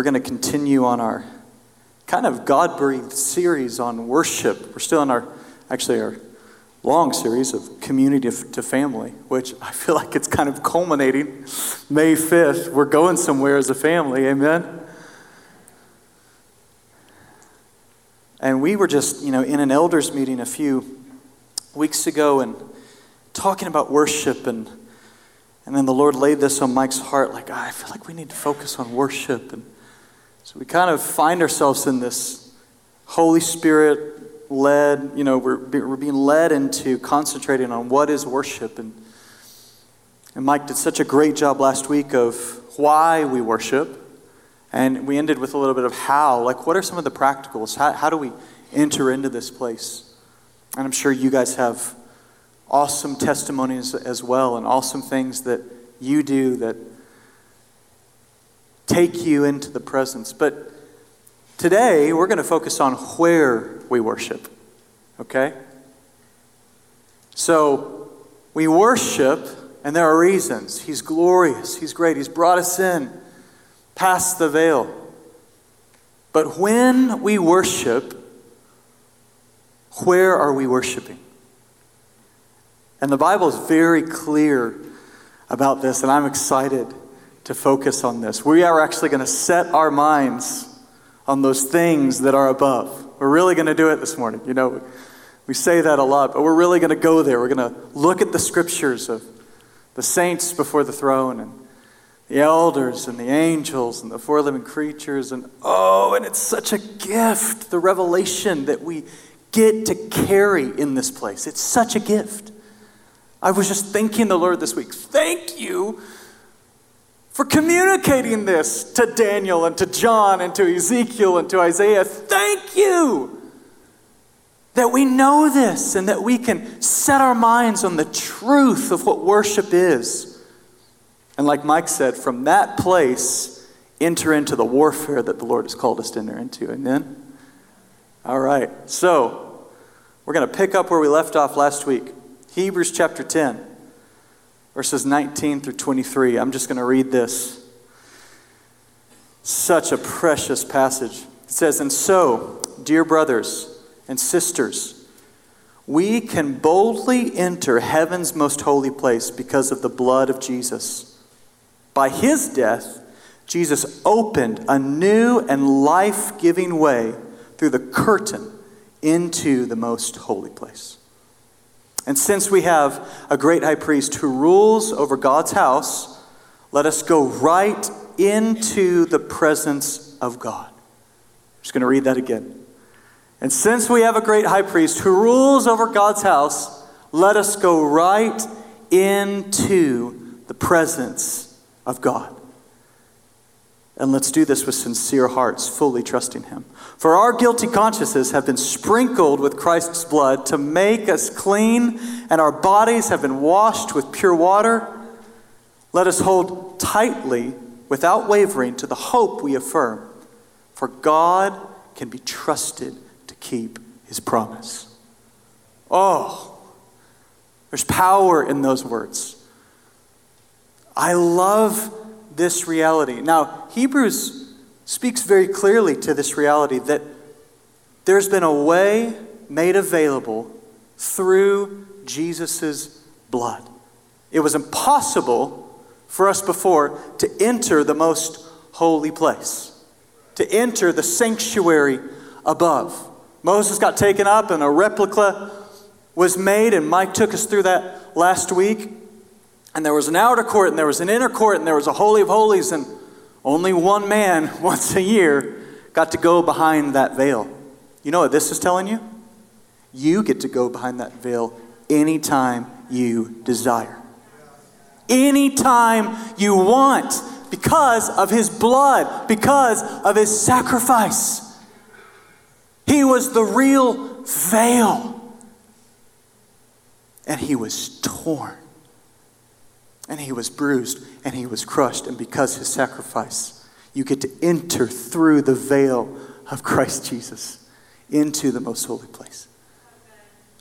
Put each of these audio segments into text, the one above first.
we're going to continue on our kind of God breathed series on worship. We're still in our, actually, our long series of community to family, which I feel like it's kind of culminating May 5th. We're going somewhere as a family, amen? And we were just, you know, in an elders meeting a few weeks ago and talking about worship and and then the Lord laid this on Mike's heart like, ah, I feel like we need to focus on worship and so we kind of find ourselves in this Holy Spirit led, you know, we're, we're being led into concentrating on what is worship. And, and Mike did such a great job last week of why we worship. And we ended with a little bit of how. Like, what are some of the practicals? How, how do we enter into this place? And I'm sure you guys have awesome testimonies as well and awesome things that you do that take you into the presence. But today, we're going to focus on where we worship. Okay? So, we worship, and there are reasons. He's glorious, He's great, He's brought us in past the veil. But when we worship, where are we worshiping? And the Bible is very clear about this, and I'm excited to focus on this. We are actually going to set our minds on those things that are above. We're really going to do it this morning. You know, we say that a lot, but we're really going to go there. We're going to look at the scriptures of the saints before the throne and the elders and the angels and the four living creatures. And oh, and it's such a gift, the revelation that we get to carry in this place. It's such a gift. I was just thanking the Lord this week. Thank you for communicating this to Daniel and to John and to Ezekiel and to Isaiah. Thank you that we know this and that we can set our minds on the truth of what worship is. And like Mike said, from that place, enter into the warfare that the Lord has called us to enter into. Amen? All right, so we're going to pick up where we left off last week. Hebrews chapter 10 verses 19 through 23. I'm just going to read this. Such a precious passage. It says, And so, dear brothers and sisters, we can boldly enter heaven's most holy place because of the blood of Jesus. By his death, Jesus opened a new and life giving way through the curtain into the most holy place. And since we have a great high priest who rules over God's house, let us go right into the presence of God. I'm just going to read that again. And since we have a great high priest who rules over God's house, let us go right into the presence of God. And let's do this with sincere hearts, fully trusting Him. For our guilty consciences have been sprinkled with Christ's blood to make us clean, and our bodies have been washed with pure water. Let us hold tightly, without wavering, to the hope we affirm. For God can be trusted to keep His promise. Oh, there's power in those words. I love this reality. Now, Hebrews speaks very clearly to this reality that there's been a way made available through Jesus' blood. It was impossible for us before to enter the most holy place, to enter the sanctuary above. Moses got taken up and a replica was made, and Mike took us through that last week. And there was an outer court, and there was an inner court, and there was a Holy of Holies, and only one man once a year got to go behind that veil. You know what this is telling you? You get to go behind that veil anytime you desire. Anytime you want, because of his blood, because of his sacrifice. He was the real veil. And he was torn and he was bruised and he was crushed. And because his sacrifice, you get to enter through the veil of Christ Jesus into the most holy place.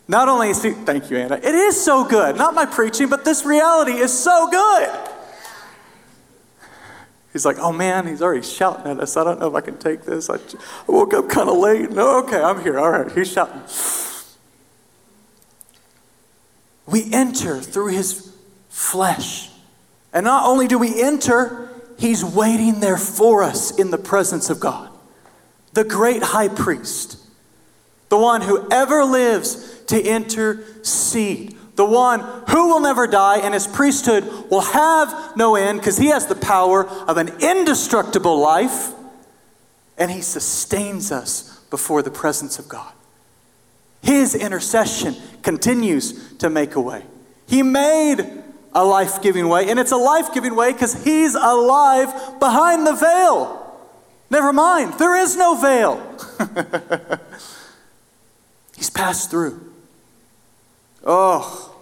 Not only is he, thank you, Anna. It is so good. Not my preaching, but this reality is so good. He's like, oh man, he's already shouting at us. I don't know if I can take this. I, I woke up kind of late. No, okay, I'm here. All right, he's shouting. We enter through his flesh. And not only do we enter, he's waiting there for us in the presence of God. The great high priest, the one who ever lives to intercede, the one who will never die, and his priesthood will have no end because he has the power of an indestructible life, and he sustains us before the presence of God. His intercession continues to make a way. He made a life giving way, and it's a life giving way because He's alive behind the veil. Never mind, there is no veil. He's passed through. Oh,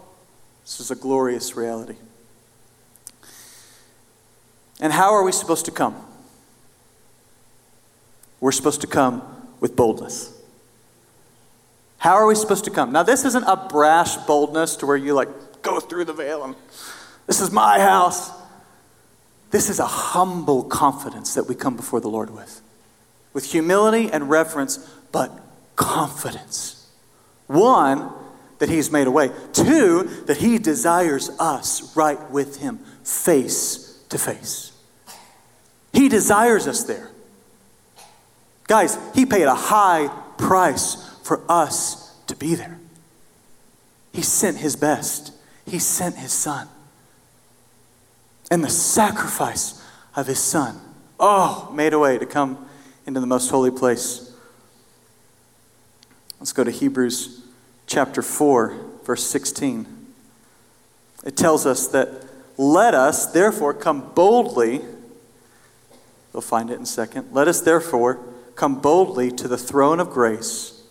this is a glorious reality. And how are we supposed to come? We're supposed to come with boldness. How are we supposed to come? Now, this isn't a brash boldness to where you like through the veil and this is my house. This is a humble confidence that we come before the Lord with. With humility and reverence, but confidence. One, that He's made a way. Two, that He desires us right with Him, face to face. He desires us there. Guys, He paid a high price for us to be there. He sent His best, He sent His Son. And the sacrifice of His Son, oh, made a way to come into the most holy place. Let's go to Hebrews chapter 4, verse 16. It tells us that let us therefore come boldly, we'll find it in a second. Let us therefore come boldly to the throne of grace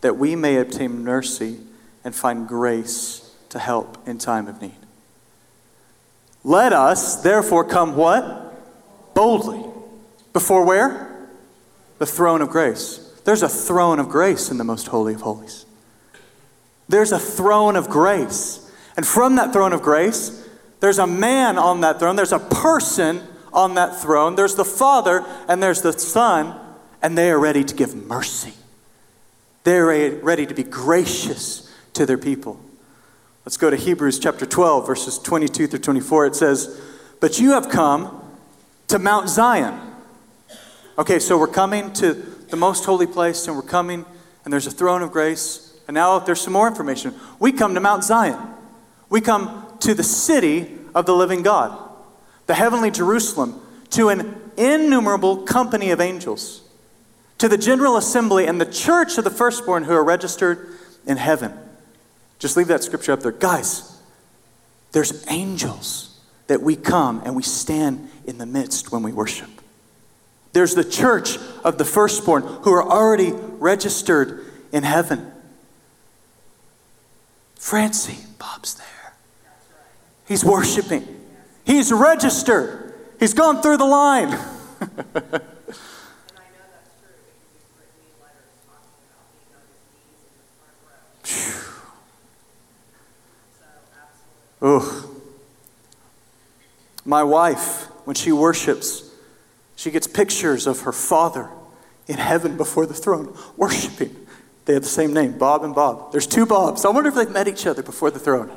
that we may obtain mercy and find grace to help in time of need. Let us therefore come what? Boldly. Before where? The throne of grace. There's a throne of grace in the most holy of holies. There's a throne of grace. And from that throne of grace, there's a man on that throne, there's a person on that throne, there's the Father, and there's the Son, and they are ready to give mercy. They're ready to be gracious to their people. Let's go to Hebrews chapter 12, verses 22 through 24. It says, But you have come to Mount Zion. Okay, so we're coming to the most holy place, and we're coming, and there's a throne of grace. And now there's some more information. We come to Mount Zion. We come to the city of the living God, the heavenly Jerusalem, to an innumerable company of angels to the general assembly and the church of the firstborn who are registered in heaven. Just leave that scripture up there. Guys, there's angels that we come and we stand in the midst when we worship. There's the church of the firstborn who are already registered in heaven. Francie, Bob's there. He's worshiping. He's registered. He's gone through the line. Ugh. My wife, when she worships, she gets pictures of her father in heaven before the throne, worshiping. They have the same name, Bob and Bob. There's two Bobs. I wonder if they've met each other before the throne.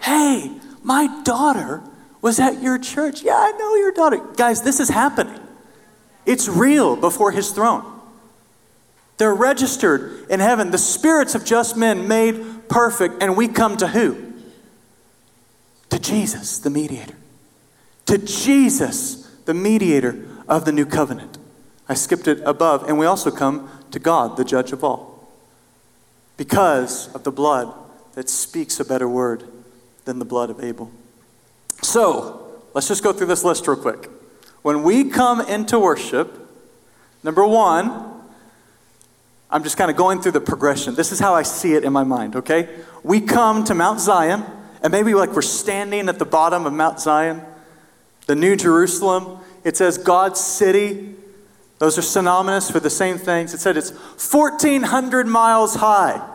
Hey, my daughter was at your church. Yeah, I know your daughter. Guys, this is happening. It's real before his throne. They're registered in heaven. The spirits of just men made perfect, and we come to who? Jesus, the mediator. To Jesus, the mediator of the new covenant. I skipped it above, and we also come to God, the judge of all. Because of the blood that speaks a better word than the blood of Abel. So, let's just go through this list real quick. When we come into worship, number one, I'm just kind of going through the progression. This is how I see it in my mind, okay? We come to Mount Zion and maybe like we're standing at the bottom of Mount Zion, the New Jerusalem. It says God's city. Those are synonymous for the same things. It said it's 1,400 miles high.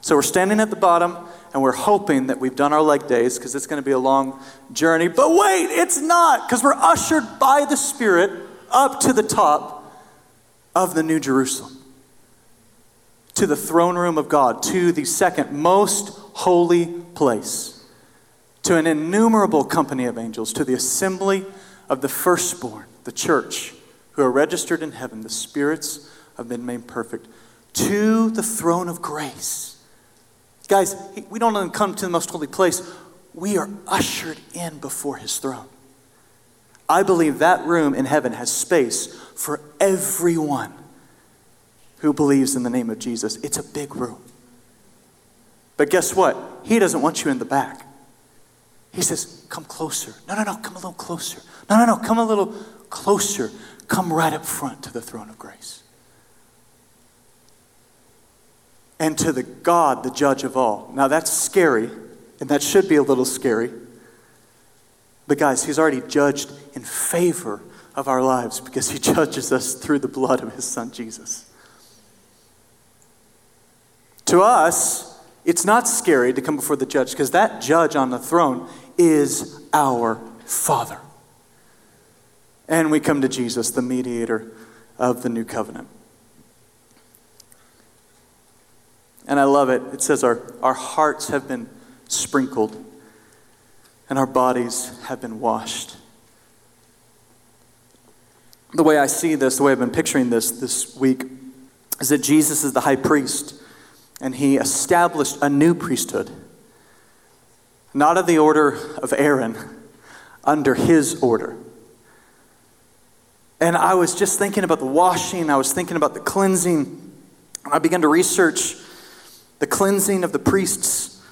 So we're standing at the bottom, and we're hoping that we've done our leg days because it's going to be a long journey. But wait, it's not because we're ushered by the Spirit up to the top of the New Jerusalem, to the throne room of God, to the second most holy place, to an innumerable company of angels, to the assembly of the firstborn, the church, who are registered in heaven, the spirits have been made perfect, to the throne of grace. Guys, we don't only come to the most holy place, we are ushered in before his throne. I believe that room in heaven has space for everyone who believes in the name of Jesus. It's a big room. But guess what? He doesn't want you in the back. He says, Come closer. No, no, no, come a little closer. No, no, no, come a little closer. Come right up front to the throne of grace. And to the God, the judge of all. Now that's scary, and that should be a little scary. But guys, He's already judged in favor of our lives because He judges us through the blood of His Son Jesus. To us, it's not scary to come before the judge because that judge on the throne is our Father. And we come to Jesus, the mediator of the new covenant. And I love it. It says, Our, our hearts have been sprinkled and our bodies have been washed. The way I see this, the way I've been picturing this this week, is that Jesus is the high priest and he established a new priesthood, not of the order of Aaron, under his order. And I was just thinking about the washing, I was thinking about the cleansing. I began to research the cleansing of the priests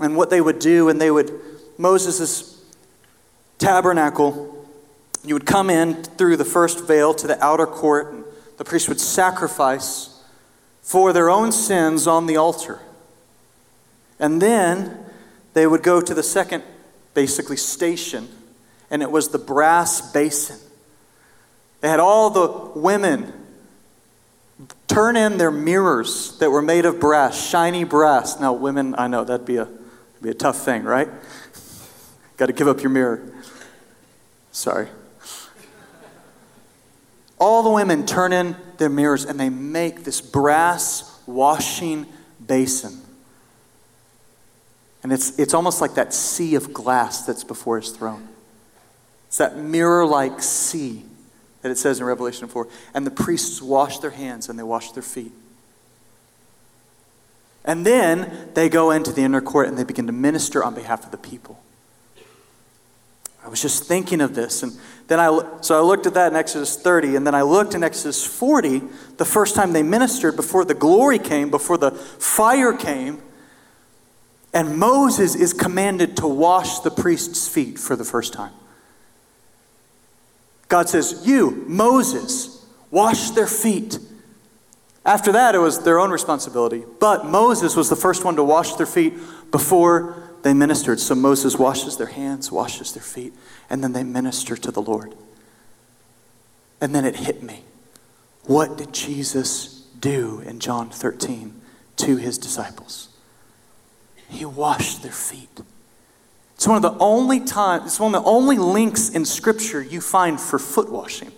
and what they would do, and they would Moses' tabernacle, you would come in through the first veil to the outer court, and the priest would sacrifice for their own sins on the altar. And then they would go to the second, basically, station, and it was the brass basin. They had all the women turn in their mirrors that were made of brass, shiny brass. Now, women, I know that'd be a, be a tough thing, right? Got to give up your mirror. Sorry. All the women turn in their mirrors and they make this brass washing basin. And it's, it's almost like that sea of glass that's before his throne. It's that mirror like sea that it says in Revelation 4. And the priests wash their hands and they wash their feet. And then they go into the inner court and they begin to minister on behalf of the people. I was just thinking of this. And then I, so I looked at that in Exodus 30, and then I looked in Exodus 40, the first time they ministered before the glory came, before the fire came. And Moses is commanded to wash the priest's feet for the first time. God says, You, Moses, wash their feet. After that, it was their own responsibility. But Moses was the first one to wash their feet before they ministered. So Moses washes their hands, washes their feet, and then they minister to the Lord. And then it hit me. What did Jesus do in John 13 to his disciples? He washed their feet. It's one of the only times, it's one of the only links in Scripture you find for foot washing.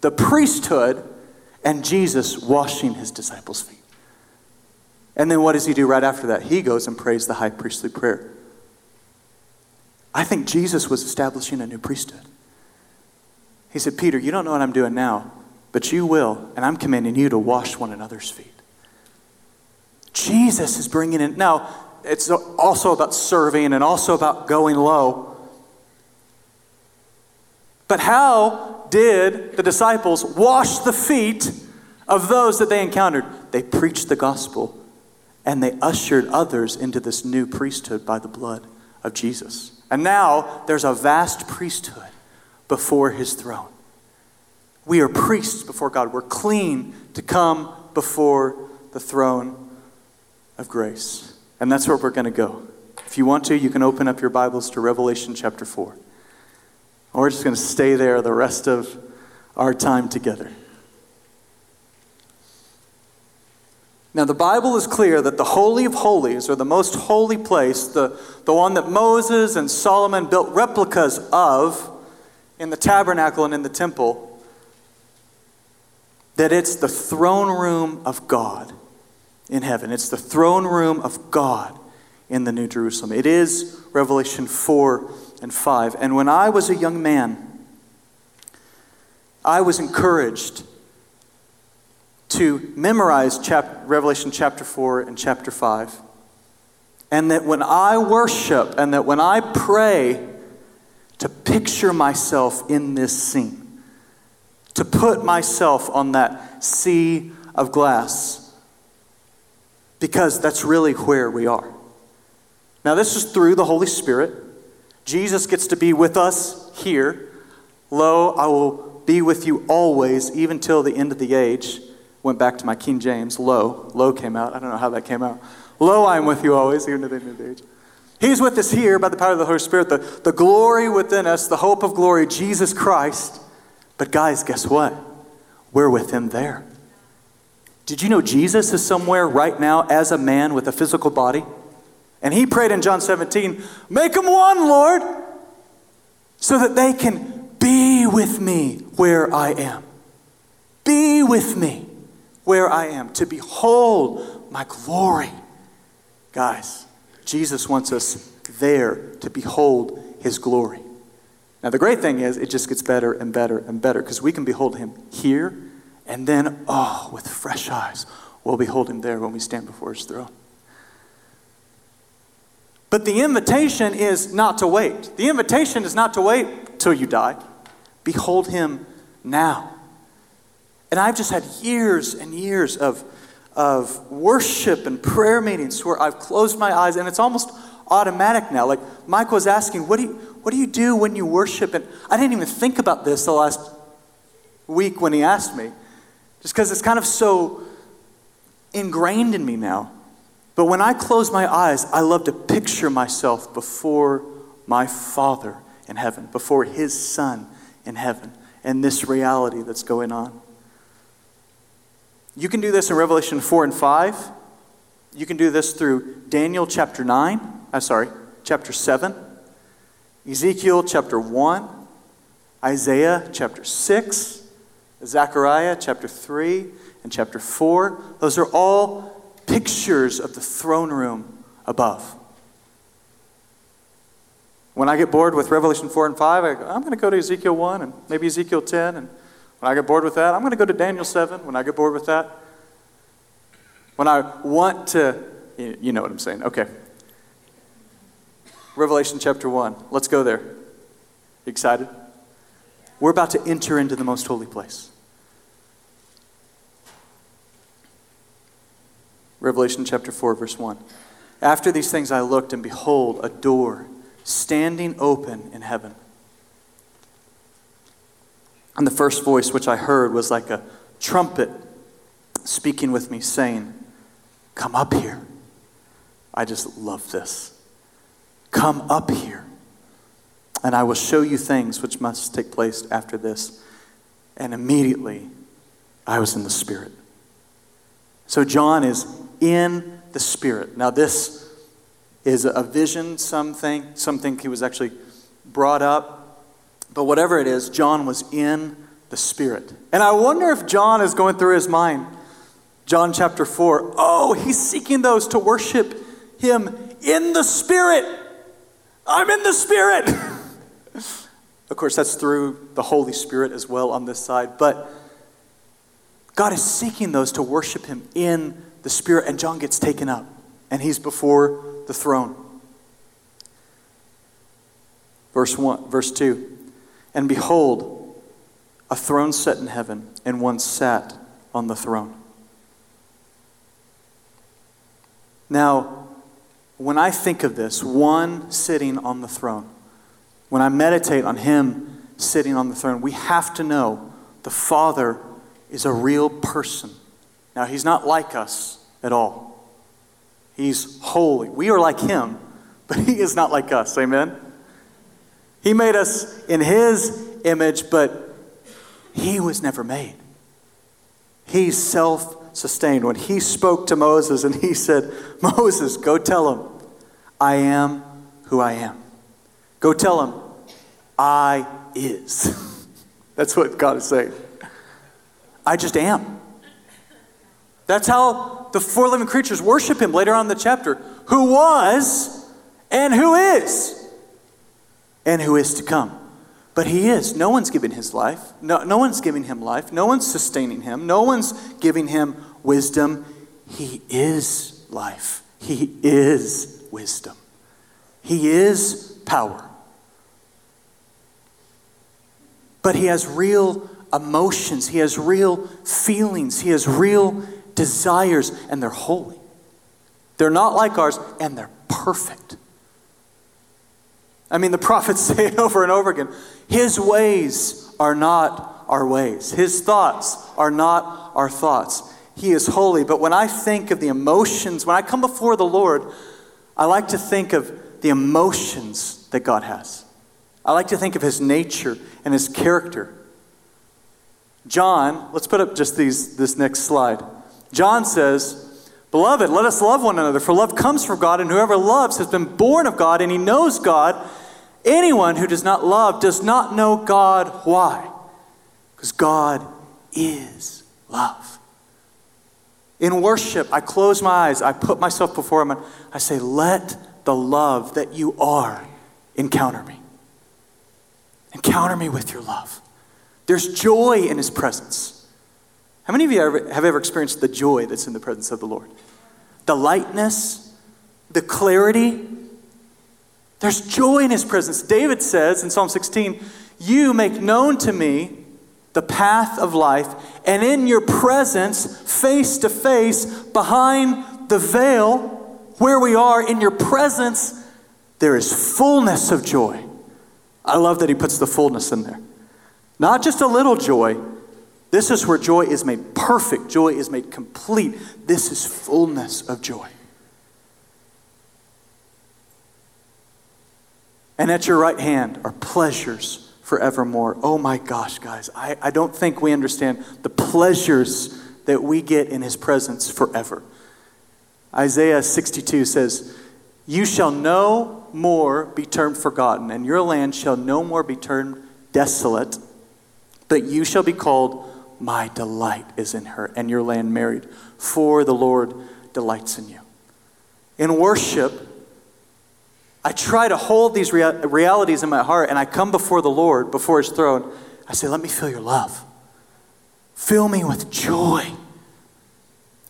The priesthood and Jesus washing his disciples' feet. And then what does he do right after that? He goes and prays the high priestly prayer. I think Jesus was establishing a new priesthood. He said, Peter, you don't know what I'm doing now, but you will, and I'm commanding you to wash one another's feet. Jesus is bringing in. Now, it's also about serving and also about going low. But how did the disciples wash the feet of those that they encountered? They preached the gospel and they ushered others into this new priesthood by the blood of Jesus. And now there's a vast priesthood before his throne. We are priests before God. We're clean to come before the throne of grace. And that's where we're going to go. If you want to, you can open up your Bibles to Revelation chapter 4. we're just going to stay there the rest of our time together. Now, the Bible is clear that the Holy of Holies, or the most holy place, the, the one that Moses and Solomon built replicas of in the tabernacle and in the temple, that it's the throne room of God in heaven. It's the throne room of God in the New Jerusalem. It is Revelation 4 and 5. And when I was a young man, I was encouraged to memorize chap- Revelation chapter 4 and chapter 5. And that when I worship and that when I pray, to picture myself in this scene, to put myself on that sea of glass, because that's really where we are. Now, this is through the Holy Spirit. Jesus gets to be with us here. Lo, I will be with you always, even till the end of the age. Went back to my King James. Lo, lo came out. I don't know how that came out. Lo, I am with you always, even to the end of the age. He's with us here by the power of the Holy Spirit, the, the glory within us, the hope of glory, Jesus Christ. But, guys, guess what? We're with him there. Did you know Jesus is somewhere right now as a man with a physical body? And he prayed in John 17, Make them one, Lord, so that they can be with me where I am. Be with me where I am, to behold my glory. Guys, Jesus wants us there to behold his glory. Now, the great thing is, it just gets better and better and better because we can behold him here, and then, oh, with fresh eyes, we'll behold him there when we stand before his throne. But the invitation is not to wait. The invitation is not to wait till you die. Behold him now. And I've just had years and years of of worship and prayer meetings where I've closed my eyes and it's almost automatic now. Like Mike was asking, what do you, what do, you do when you worship? And I didn't even think about this the last week when he asked me, just because it's kind of so ingrained in me now. But when I close my eyes, I love to picture myself before my Father in heaven, before His Son in heaven, and this reality that's going on. You can do this in Revelation 4 and 5. You can do this through Daniel chapter 9, I'm sorry, chapter 7, Ezekiel chapter 1, Isaiah chapter 6, Zechariah chapter 3, and chapter 4. Those are all pictures of the throne room above. When I get bored with Revelation 4 and 5, I am going to go to Ezekiel 1 and maybe Ezekiel 10 and when I get bored with that, I'm going to go to Daniel 7. When I get bored with that, when I want to, you know what I'm saying. Okay. Revelation chapter 1. Let's go there. Excited? We're about to enter into the most holy place. Revelation chapter 4, verse 1. After these things I looked, and behold, a door standing open in heaven. And the first voice which I heard was like a trumpet speaking with me, saying, Come up here. I just love this. Come up here, and I will show you things which must take place after this. And immediately I was in the Spirit. So John is in the Spirit. Now, this is a vision, something, something he was actually brought up but whatever it is, John was in the Spirit. And I wonder if John is going through his mind. John chapter 4. Oh, he's seeking those to worship him in the Spirit. I'm in the Spirit. of course, that's through the Holy Spirit as well on this side. But God is seeking those to worship him in the Spirit. And John gets taken up, and he's before the throne. Verse 1, verse 2. And behold, a throne set in heaven, and one sat on the throne. Now, when I think of this, one sitting on the throne, when I meditate on him sitting on the throne, we have to know the Father is a real person. Now, he's not like us at all. He's holy. We are like him, but he is not like us. Amen? He made us in His image, but He was never made. He's self sustained. When he spoke to Moses and he said, Moses, go tell him, I am who I am. Go tell him, I is. That's what God is saying. I just am. That's how the four living creatures worship him later on in the chapter. Who was and who is and who is to come. But he is. No one's giving his life. No, no one's giving him life. No one's sustaining him. No one's giving him wisdom. He is life. He is wisdom. He is power. But he has real emotions, he has real feelings, he has real desires, and they're holy. They're not like ours, and they're perfect. I mean, the prophets say it over and over again His ways are not our ways, His thoughts are not our thoughts. He is holy. But when I think of the emotions, when I come before the Lord, I like to think of the emotions that God has. I like to think of His nature and His character. John, let's put up just these, this next slide. John says, Beloved, let us love one another, for love comes from God, and whoever loves has been born of God, and he knows God. Anyone who does not love does not know God. Why? Because God is love. In worship, I close my eyes, I put myself before Him, and I say, Let the love that you are encounter me. Encounter me with your love. There's joy in His presence. How many of you have ever experienced the joy that's in the presence of the Lord? The lightness, the clarity, there's joy in his presence. David says in Psalm 16, You make known to me the path of life, and in your presence, face to face, behind the veil, where we are, in your presence, there is fullness of joy. I love that he puts the fullness in there. Not just a little joy. This is where joy is made perfect, joy is made complete. This is fullness of joy. And at your right hand are pleasures forevermore. Oh my gosh, guys, I, I don't think we understand the pleasures that we get in his presence forever. Isaiah 62 says, You shall no more be termed forgotten, and your land shall no more be termed desolate, but you shall be called, My delight is in her, and your land married, for the Lord delights in you. In worship, I try to hold these rea- realities in my heart and I come before the Lord, before His throne. I say, Let me feel your love. Fill me with joy.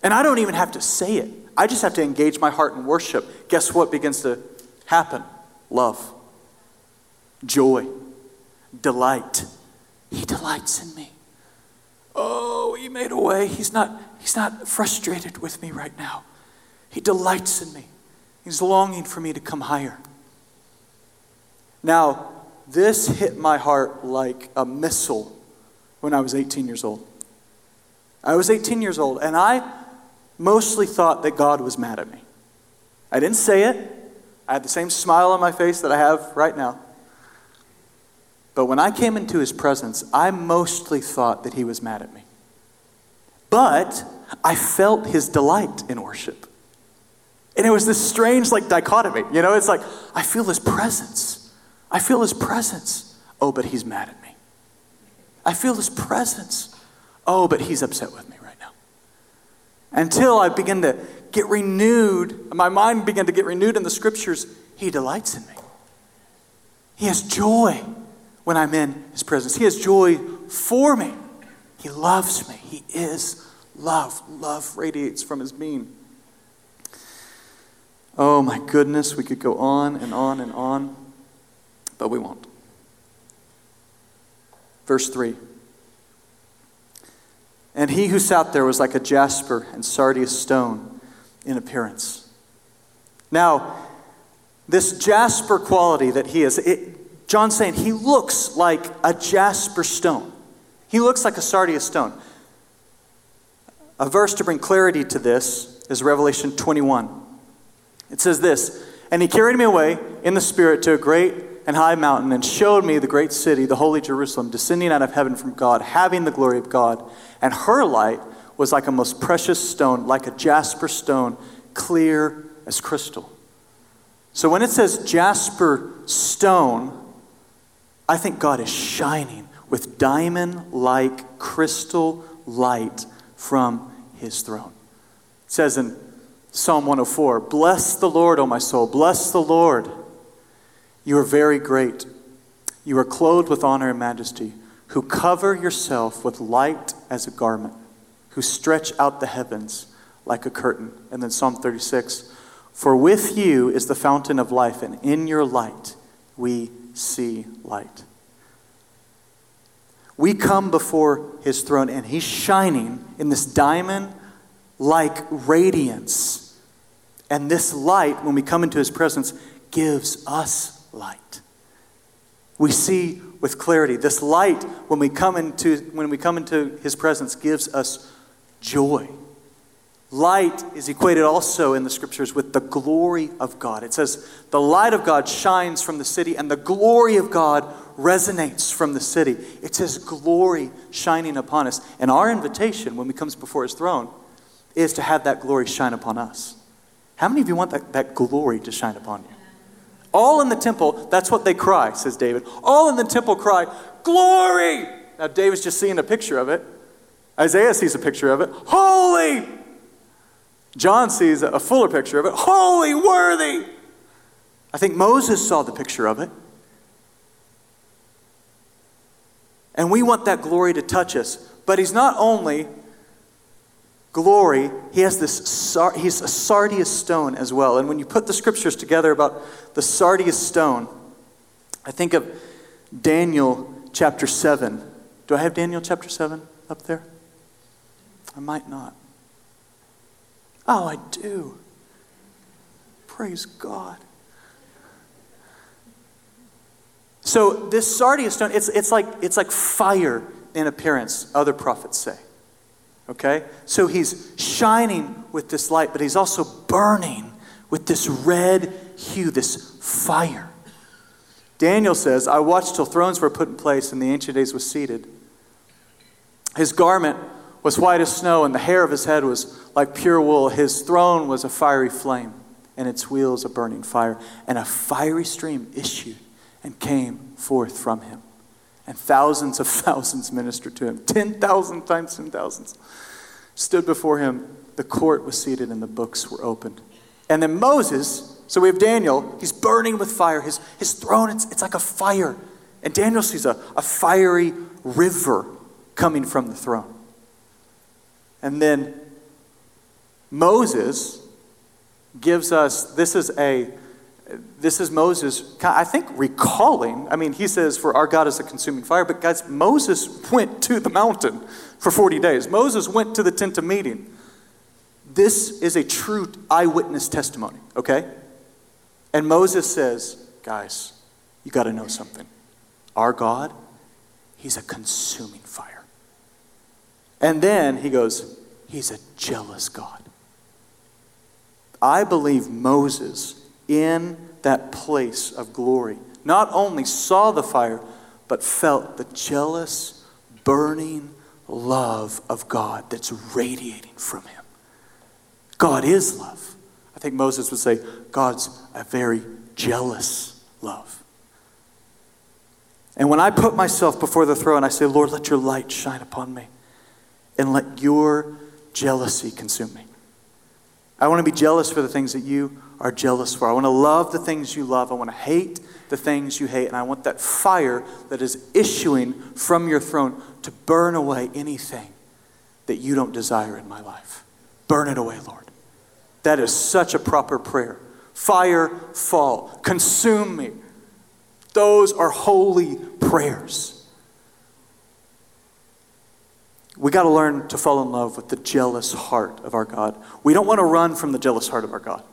And I don't even have to say it, I just have to engage my heart in worship. Guess what begins to happen? Love, joy, delight. He delights in me. Oh, he made a way. He's not, he's not frustrated with me right now. He delights in me. He's longing for me to come higher. Now, this hit my heart like a missile when I was 18 years old. I was 18 years old, and I mostly thought that God was mad at me. I didn't say it. I had the same smile on my face that I have right now. But when I came into his presence, I mostly thought that he was mad at me. But I felt his delight in worship. And it was this strange, like, dichotomy. You know, it's like, I feel his presence. I feel his presence. Oh, but he's mad at me. I feel his presence. Oh, but he's upset with me right now. Until I begin to get renewed, my mind began to get renewed in the scriptures, he delights in me. He has joy when I'm in his presence. He has joy for me. He loves me. He is love. Love radiates from his being. Oh my goodness, we could go on and on and on, but we won't. Verse 3 And he who sat there was like a jasper and sardius stone in appearance. Now, this jasper quality that he is, it, John's saying he looks like a jasper stone. He looks like a sardius stone. A verse to bring clarity to this is Revelation 21. It says this And he carried me away in the Spirit to a great and high mountain and showed me the great city, the holy Jerusalem, descending out of heaven from God, having the glory of God. And her light was like a most precious stone, like a jasper stone, clear as crystal. So when it says jasper stone, I think God is shining with diamond like crystal light from his throne. It says in Psalm 104 Bless the Lord, O my soul, bless the Lord. You are very great. You are clothed with honor and majesty, who cover yourself with light as a garment, who stretch out the heavens like a curtain. And then Psalm 36 For with you is the fountain of life, and in your light we see light. We come before his throne, and he's shining in this diamond like radiance. And this light, when we come into his presence, gives us light. We see with clarity. This light, when we come into, when we come into his presence, gives us joy. Light is equated also in the scriptures with the glory of God. It says, The light of God shines from the city, and the glory of God resonates from the city. It's His glory shining upon us. And our invitation when we comes before His throne is to have that glory shine upon us. How many of you want that, that glory to shine upon you? All in the temple, that's what they cry, says David. All in the temple cry, Glory! Now, David's just seeing a picture of it. Isaiah sees a picture of it. Holy! John sees a fuller picture of it. Holy, worthy! I think Moses saw the picture of it. And we want that glory to touch us. But he's not only glory, he has this, he's a sardius stone as well. And when you put the scriptures together about the sardius stone, I think of Daniel chapter 7. Do I have Daniel chapter 7 up there? I might not. Oh, I do. Praise God. So this sardius stone, it's, it's, like, it's like fire in appearance, other prophets say. Okay? So he's shining with this light, but he's also burning with this red hue, this fire. Daniel says, I watched till thrones were put in place and the ancient days was seated. His garment was white as snow, and the hair of his head was like pure wool. His throne was a fiery flame, and its wheels a burning fire. And a fiery stream issued and came forth from him. And thousands of thousands ministered to him. 10,000 times 10,000 stood before him. The court was seated and the books were opened. And then Moses, so we have Daniel, he's burning with fire. His, his throne, it's, it's like a fire. And Daniel sees a, a fiery river coming from the throne. And then Moses gives us this is a this is Moses, I think, recalling. I mean, he says, For our God is a consuming fire. But guys, Moses went to the mountain for 40 days. Moses went to the tent of meeting. This is a true eyewitness testimony, okay? And Moses says, Guys, you got to know something. Our God, He's a consuming fire. And then he goes, He's a jealous God. I believe Moses, in that place of glory, not only saw the fire, but felt the jealous, burning love of God that's radiating from him. God is love. I think Moses would say, God's a very jealous love. And when I put myself before the throne, I say, Lord, let your light shine upon me and let your jealousy consume me. I want to be jealous for the things that you are jealous for. I want to love the things you love. I want to hate the things you hate. And I want that fire that is issuing from your throne to burn away anything that you don't desire in my life. Burn it away, Lord. That is such a proper prayer. Fire fall, consume me. Those are holy prayers. We got to learn to fall in love with the jealous heart of our God. We don't want to run from the jealous heart of our God.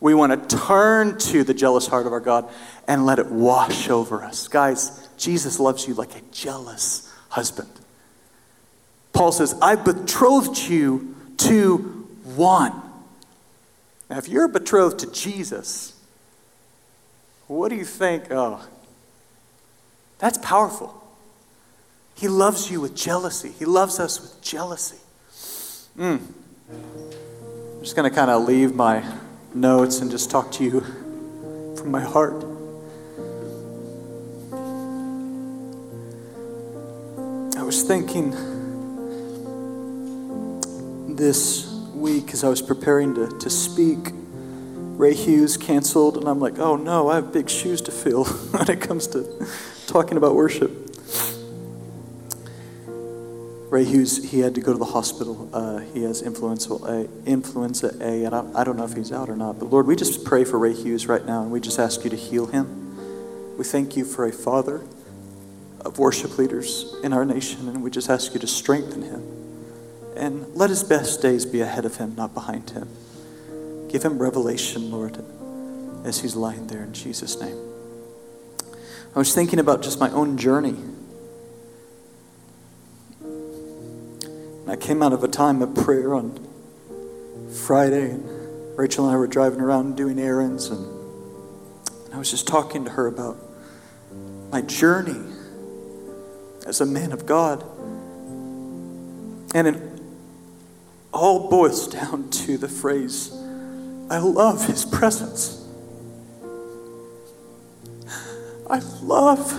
We want to turn to the jealous heart of our God and let it wash over us. Guys, Jesus loves you like a jealous husband. Paul says, I betrothed you to one. Now, if you're betrothed to Jesus, what do you think? Oh, that's powerful. He loves you with jealousy. He loves us with jealousy. Mm. I'm just going to kind of leave my notes and just talk to you from my heart. I was thinking this week as I was preparing to, to speak. Ray Hughes canceled, and I'm like, oh no, I have big shoes to fill when it comes to talking about worship. Ray Hughes, he had to go to the hospital. Uh, he has influenza A, influenza A, and I, I don't know if he's out or not. But Lord, we just pray for Ray Hughes right now, and we just ask you to heal him. We thank you for a father of worship leaders in our nation, and we just ask you to strengthen him. And let his best days be ahead of him, not behind him. Give him revelation, Lord, as he's lying there in Jesus' name. I was thinking about just my own journey came out of a time of prayer on Friday, and Rachel and I were driving around doing errands, and I was just talking to her about my journey as a man of God. And it all boils down to the phrase, I love his presence. I love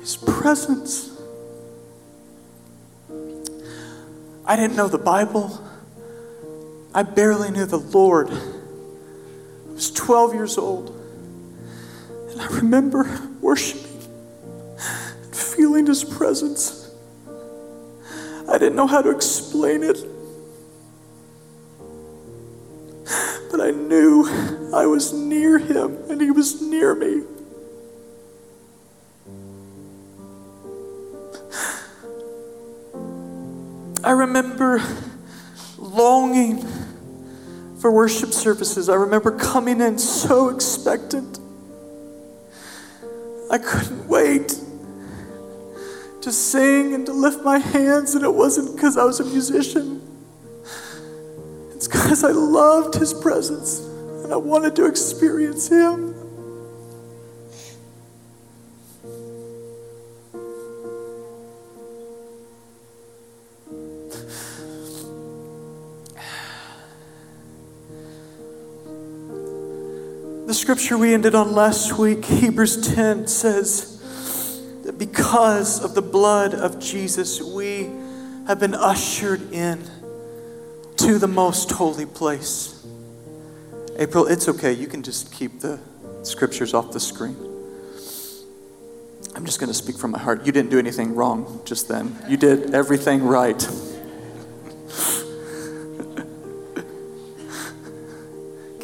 his presence. I didn't know the Bible. I barely knew the Lord. I was 12 years old. And I remember worshiping and feeling His presence. I didn't know how to explain it. But I knew I was near Him and He was near me. I remember longing for worship services. I remember coming in so expectant. I couldn't wait to sing and to lift my hands, and it wasn't because I was a musician. It's because I loved His presence and I wanted to experience Him. Scripture we ended on last week, Hebrews 10, says that because of the blood of Jesus, we have been ushered in to the most holy place. April, it's okay. You can just keep the scriptures off the screen. I'm just going to speak from my heart. You didn't do anything wrong just then, you did everything right.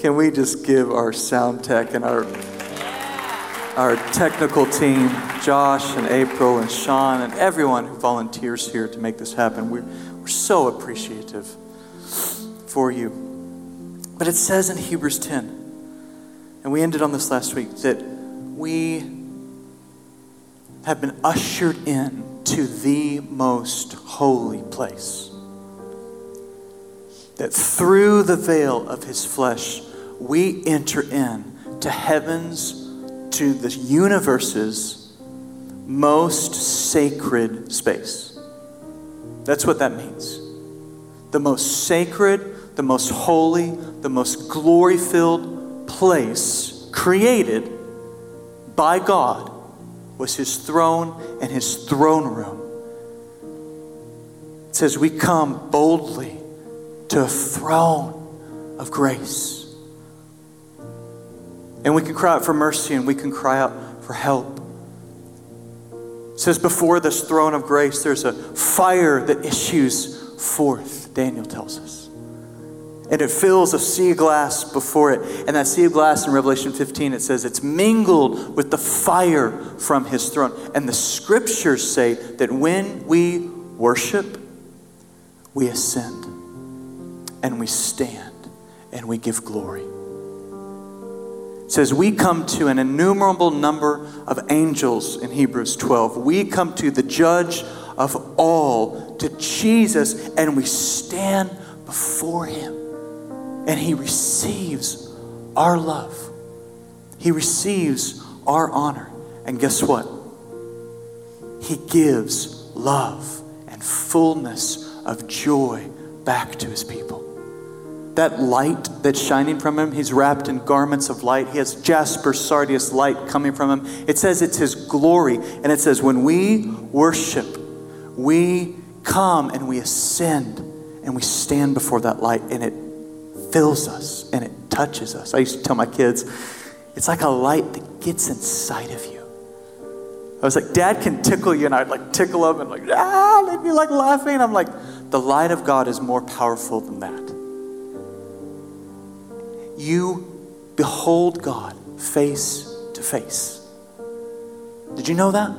Can we just give our sound tech and our our technical team, Josh and April and Sean and everyone who volunteers here to make this happen. We're, we're so appreciative for you. But it says in Hebrews 10, and we ended on this last week, that we have been ushered in to the most holy place. That through the veil of his flesh, we enter in to heaven's, to the universe's most sacred space. That's what that means. The most sacred, the most holy, the most glory filled place created by God was his throne and his throne room. It says, We come boldly to a throne of grace. And we can cry out for mercy and we can cry out for help. It says, Before this throne of grace, there's a fire that issues forth, Daniel tells us. And it fills a sea of glass before it. And that sea of glass in Revelation 15, it says it's mingled with the fire from his throne. And the scriptures say that when we worship, we ascend and we stand and we give glory says we come to an innumerable number of angels in Hebrews 12. We come to the judge of all, to Jesus, and we stand before him. And he receives our love. He receives our honor. And guess what? He gives love and fullness of joy back to his people. That light that's shining from him, he's wrapped in garments of light. He has jasper, sardius light coming from him. It says it's his glory. And it says, when we worship, we come and we ascend and we stand before that light and it fills us and it touches us. I used to tell my kids, it's like a light that gets inside of you. I was like, Dad can tickle you, and I'd like tickle him and like, ah, they'd be like laughing. I'm like, the light of God is more powerful than that. You behold God face to face. Did you know that?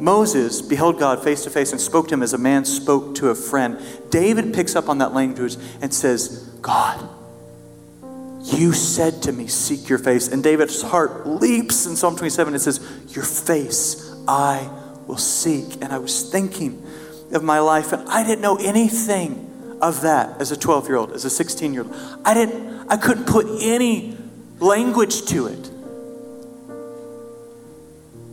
Moses beheld God face to face and spoke to him as a man spoke to a friend. David picks up on that language and says, God, you said to me, Seek your face. And David's heart leaps in Psalm 27. It says, Your face I will seek. And I was thinking of my life, and I didn't know anything of that as a 12 year old, as a 16 year old. I didn't, I couldn't put any language to it.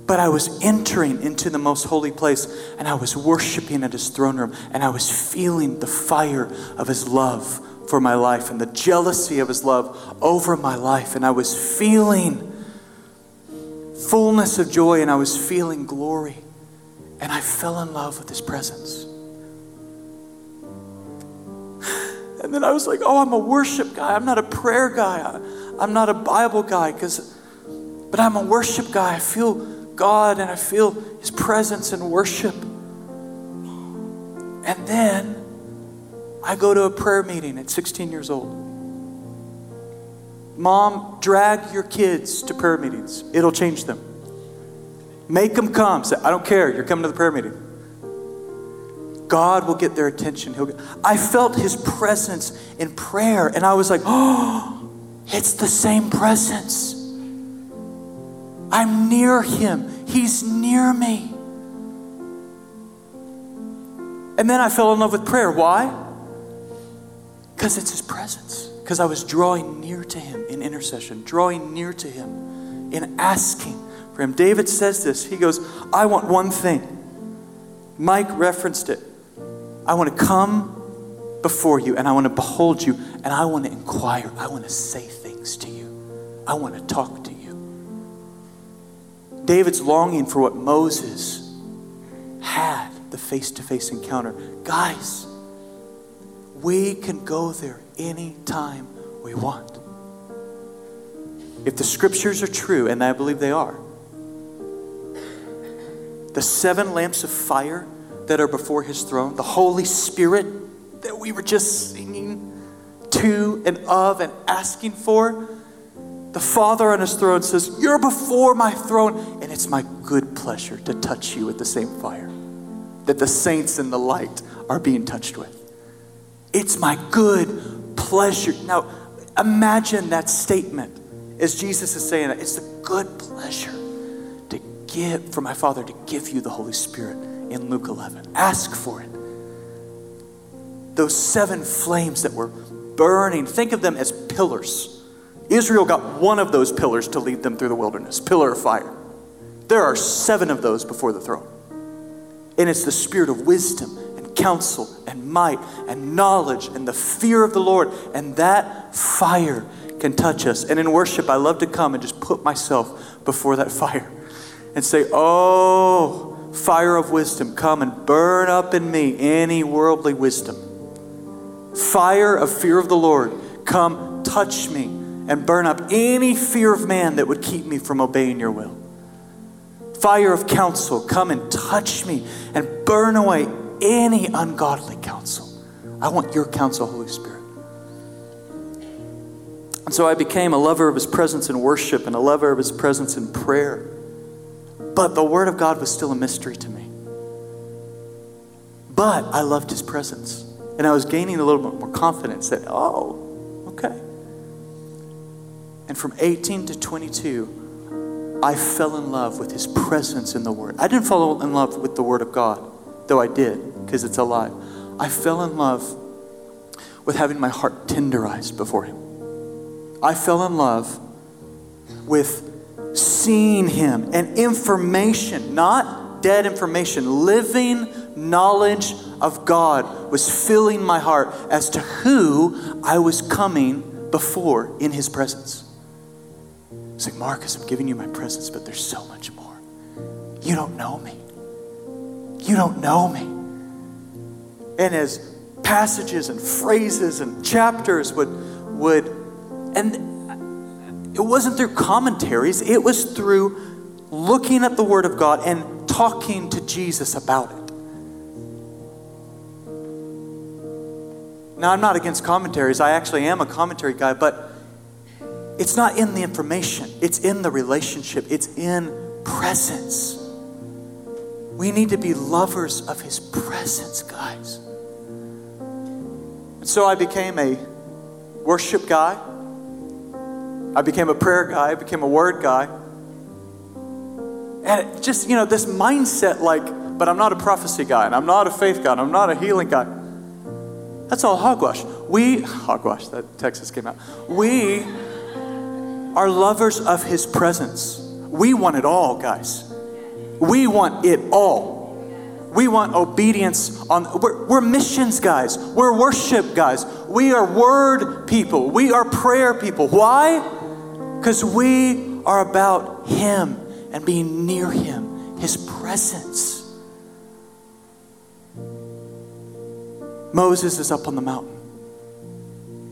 But I was entering into the most holy place and I was worshiping at his throne room and I was feeling the fire of his love for my life and the jealousy of his love over my life. And I was feeling fullness of joy and I was feeling glory. And I fell in love with his presence. And then I was like, oh, I'm a worship guy. I'm not a prayer guy. I'm not a Bible guy, because, but I'm a worship guy. I feel God and I feel his presence in worship. And then I go to a prayer meeting at 16 years old. Mom, drag your kids to prayer meetings. It'll change them. Make them come. Say, I don't care. You're coming to the prayer meeting. God will get their attention. He'll get, I felt his presence in prayer, and I was like, oh, it's the same presence. I'm near him, he's near me. And then I fell in love with prayer. Why? Because it's His presence. Because I was drawing near to Him in intercession, drawing near to Him in asking for Him. David says this. He goes, I want one thing. Mike referenced it. I want to come before you and I want to behold you and I want to inquire. I want to say things to you. I want to talk to you. David's longing for what Moses had the face to face encounter. Guys, we can go there anytime we want. If the scriptures are true, and I believe they are, the seven lamps of fire that are before his throne, the Holy Spirit that we were just singing to and of and asking for, the Father on his throne says, You're before my throne, and it's my good pleasure to touch you with the same fire that the saints in the light are being touched with. It's my good pleasure. Now, imagine that statement as Jesus is saying that. It's the good pleasure to give, for my Father to give you the Holy Spirit in Luke 11. Ask for it. Those seven flames that were burning, think of them as pillars. Israel got one of those pillars to lead them through the wilderness pillar of fire. There are seven of those before the throne. And it's the spirit of wisdom and counsel and might and knowledge and the fear of the Lord. And that fire can touch us. And in worship, I love to come and just put myself before that fire and say, Oh, fire of wisdom, come and burn up in me any worldly wisdom. Fire of fear of the Lord, come touch me and burn up any fear of man that would keep me from obeying your will. Fire of counsel, come and touch me and burn away any ungodly counsel. I want your counsel, Holy Spirit. And so I became a lover of his presence in worship and a lover of his presence in prayer. But the Word of God was still a mystery to me. But I loved his presence. And I was gaining a little bit more confidence that, oh, okay. And from 18 to 22, I fell in love with his presence in the Word. I didn't fall in love with the Word of God, though I did because it's alive. I fell in love with having my heart tenderized before Him. I fell in love with seeing Him and information, not dead information. Living knowledge of God was filling my heart as to who I was coming before in His presence. It's like, Marcus, I'm giving you my presence, but there's so much more. You don't know me. You don't know me. And as passages and phrases and chapters would, would and it wasn't through commentaries, it was through looking at the Word of God and talking to Jesus about it. Now, I'm not against commentaries. I actually am a commentary guy, but it's not in the information, it's in the relationship, it's in presence. We need to be lovers of His presence, guys. And so I became a worship guy. I became a prayer guy. I became a word guy. And just, you know, this mindset like, but I'm not a prophecy guy, and I'm not a faith guy, and I'm not a healing guy. That's all hogwash. We, hogwash, that Texas came out. We are lovers of his presence. We want it all, guys. We want it all. We want obedience on we're, we're, missions guys. We're worship guys. We are word people. We are prayer people. Why? Cuz we are about him and being near him, his presence. Moses is up on the mountain.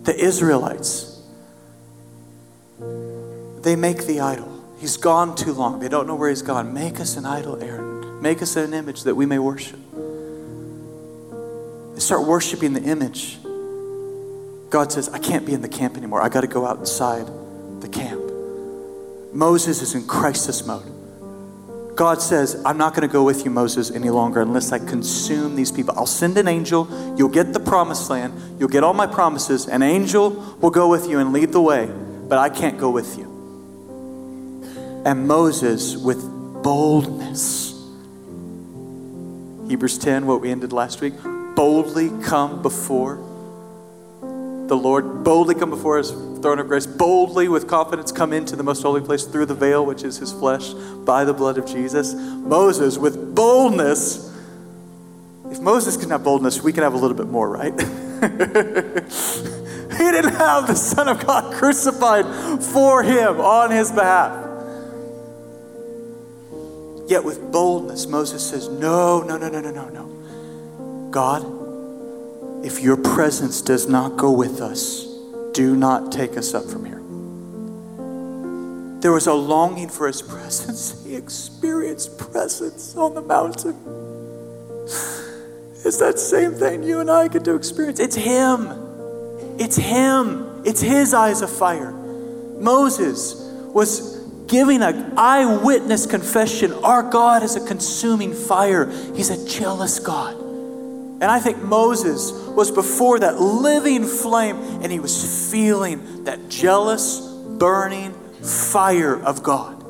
The Israelites they make the idol. He's gone too long. They don't know where he's gone. Make us an idol, Aaron. Make us an image that we may worship. They start worshiping the image. God says, I can't be in the camp anymore. I got to go outside the camp. Moses is in crisis mode. God says, I'm not going to go with you, Moses, any longer unless I consume these people. I'll send an angel. You'll get the promised land. You'll get all my promises. An angel will go with you and lead the way, but I can't go with you and Moses with boldness. Hebrews 10, what we ended last week, boldly come before the Lord, boldly come before his throne of grace, boldly with confidence come into the most holy place through the veil, which is his flesh, by the blood of Jesus. Moses with boldness. If Moses can have boldness, we can have a little bit more, right? he didn't have the Son of God crucified for him on his behalf. Yet with boldness, Moses says, No, no, no, no, no, no, no. God, if your presence does not go with us, do not take us up from here. There was a longing for his presence. He experienced presence on the mountain. It's that same thing you and I get to experience. It's him. It's him. It's his eyes of fire. Moses was giving an eyewitness confession our God is a consuming fire, He's a jealous God. And I think Moses was before that living flame and he was feeling that jealous, burning fire of God.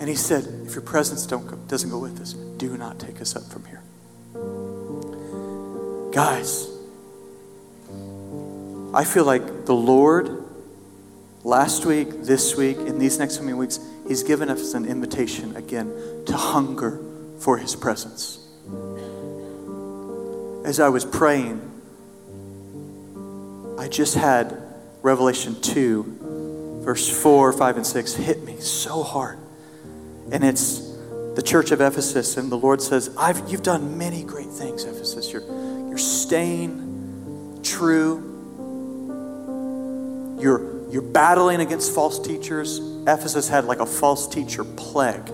And he said, If your presence don't go, doesn't go with us, do not take us up from here. Guys, I feel like the Lord last week, this week, in these next coming weeks, He's given us an invitation again to hunger for His presence. As I was praying, I just had Revelation 2, verse 4, 5, and 6 hit me so hard. And it's the church of Ephesus, and the Lord says, I've, You've done many great things, Ephesus. You're, you're staying true. You're you're battling against false teachers. Ephesus had like a false teacher plague.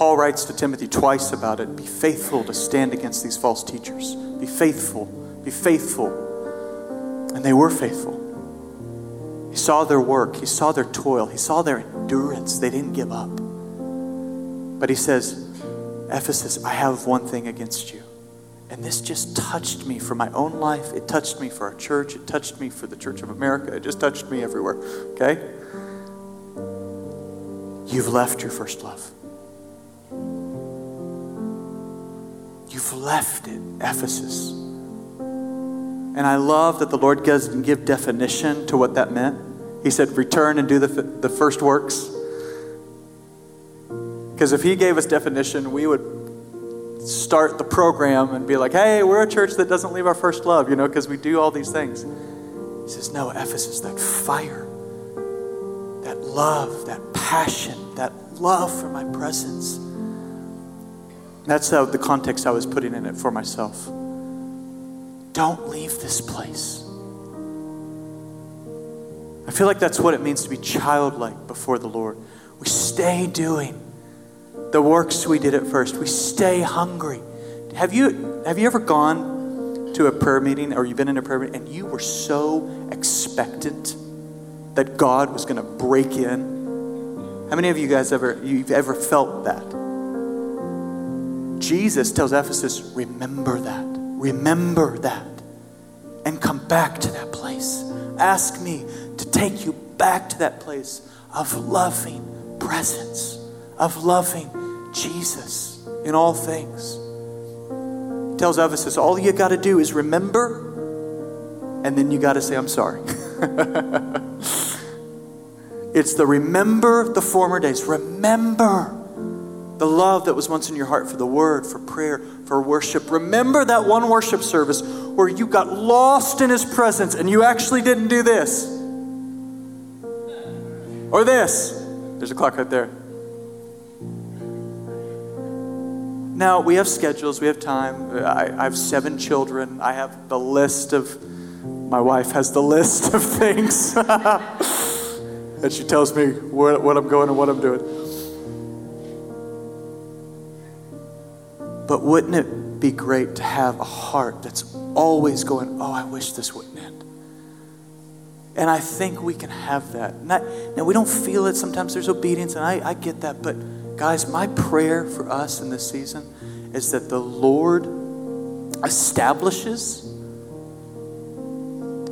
Paul writes to Timothy twice about it. Be faithful to stand against these false teachers. Be faithful. Be faithful. And they were faithful. He saw their work, he saw their toil, he saw their endurance. They didn't give up. But he says, Ephesus, I have one thing against you. And this just touched me for my own life. It touched me for our church. It touched me for the Church of America. It just touched me everywhere. Okay? You've left your first love. You've left it, Ephesus. And I love that the Lord doesn't give definition to what that meant. He said, return and do the, the first works. Because if he gave us definition, we would start the program and be like, hey, we're a church that doesn't leave our first love, you know, because we do all these things. He says, no, Ephesus, that fire, that love, that passion, that love for my presence. That's the context I was putting in it for myself. Don't leave this place. I feel like that's what it means to be childlike before the Lord. We stay doing the works we did at first. We stay hungry. Have you have you ever gone to a prayer meeting or you've been in a prayer meeting and you were so expectant that God was going to break in? How many of you guys ever you've ever felt that? Jesus tells Ephesus, remember that. Remember that. And come back to that place. Ask me to take you back to that place of loving presence, of loving Jesus in all things. He tells Ephesus, all you got to do is remember, and then you got to say, I'm sorry. it's the remember the former days. Remember the love that was once in your heart for the word, for prayer, for worship. Remember that one worship service where you got lost in his presence and you actually didn't do this or this. There's a clock right there. Now, we have schedules, we have time. I, I have seven children. I have the list of, my wife has the list of things. and she tells me what, what I'm going and what I'm doing. But wouldn't it be great to have a heart that's always going, oh, I wish this wouldn't end? And I think we can have that. Not, now, we don't feel it. Sometimes there's obedience, and I, I get that. But, guys, my prayer for us in this season is that the Lord establishes,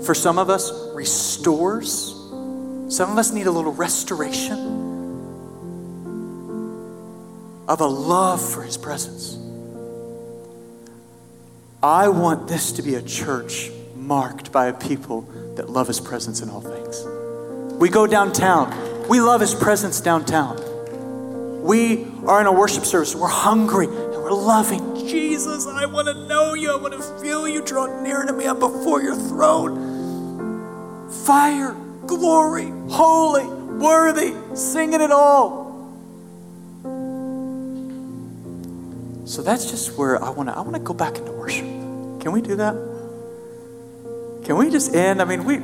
for some of us, restores. Some of us need a little restoration of a love for His presence. I want this to be a church marked by a people that love his presence in all things. We go downtown, we love his presence downtown. We are in a worship service, we're hungry and we're loving. Jesus, I want to know you, I want to feel you draw near to me. I'm before your throne. Fire, glory, holy, worthy, singing it all. So that's just where I want to I want to go back into worship. Can we do that? Can we just end? I mean, we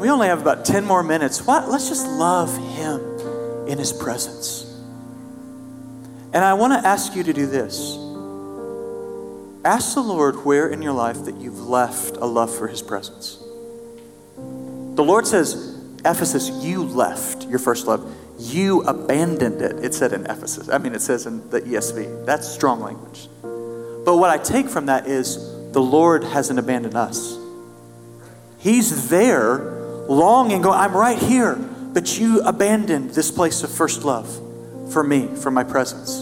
we only have about 10 more minutes. What? Let's just love him in his presence. And I want to ask you to do this. Ask the Lord where in your life that you've left a love for his presence. The Lord says, Ephesus, you left your first love. You abandoned it. It said in Ephesus. I mean, it says in the ESV. That's strong language. But what I take from that is the Lord hasn't abandoned us. He's there, longing, going, I'm right here, but you abandoned this place of first love for me, for my presence.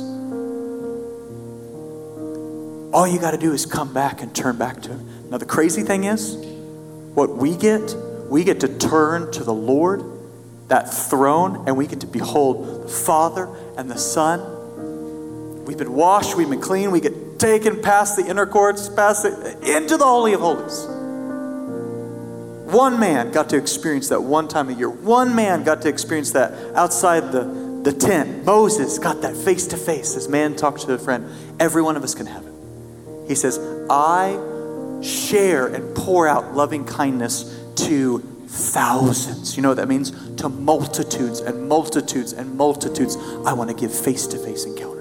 All you got to do is come back and turn back to Him. Now, the crazy thing is, what we get, we get to turn to the Lord, that throne, and we get to behold the Father and the Son. We've been washed, we've been clean, we get taken past the inner courts, past the, into the Holy of Holies. One man got to experience that one time a year. One man got to experience that outside the, the tent. Moses got that face to face. This man talked to a friend. Every one of us can have it. He says, I share and pour out loving kindness to thousands. You know what that means? To multitudes and multitudes and multitudes. I want to give face to face encounters.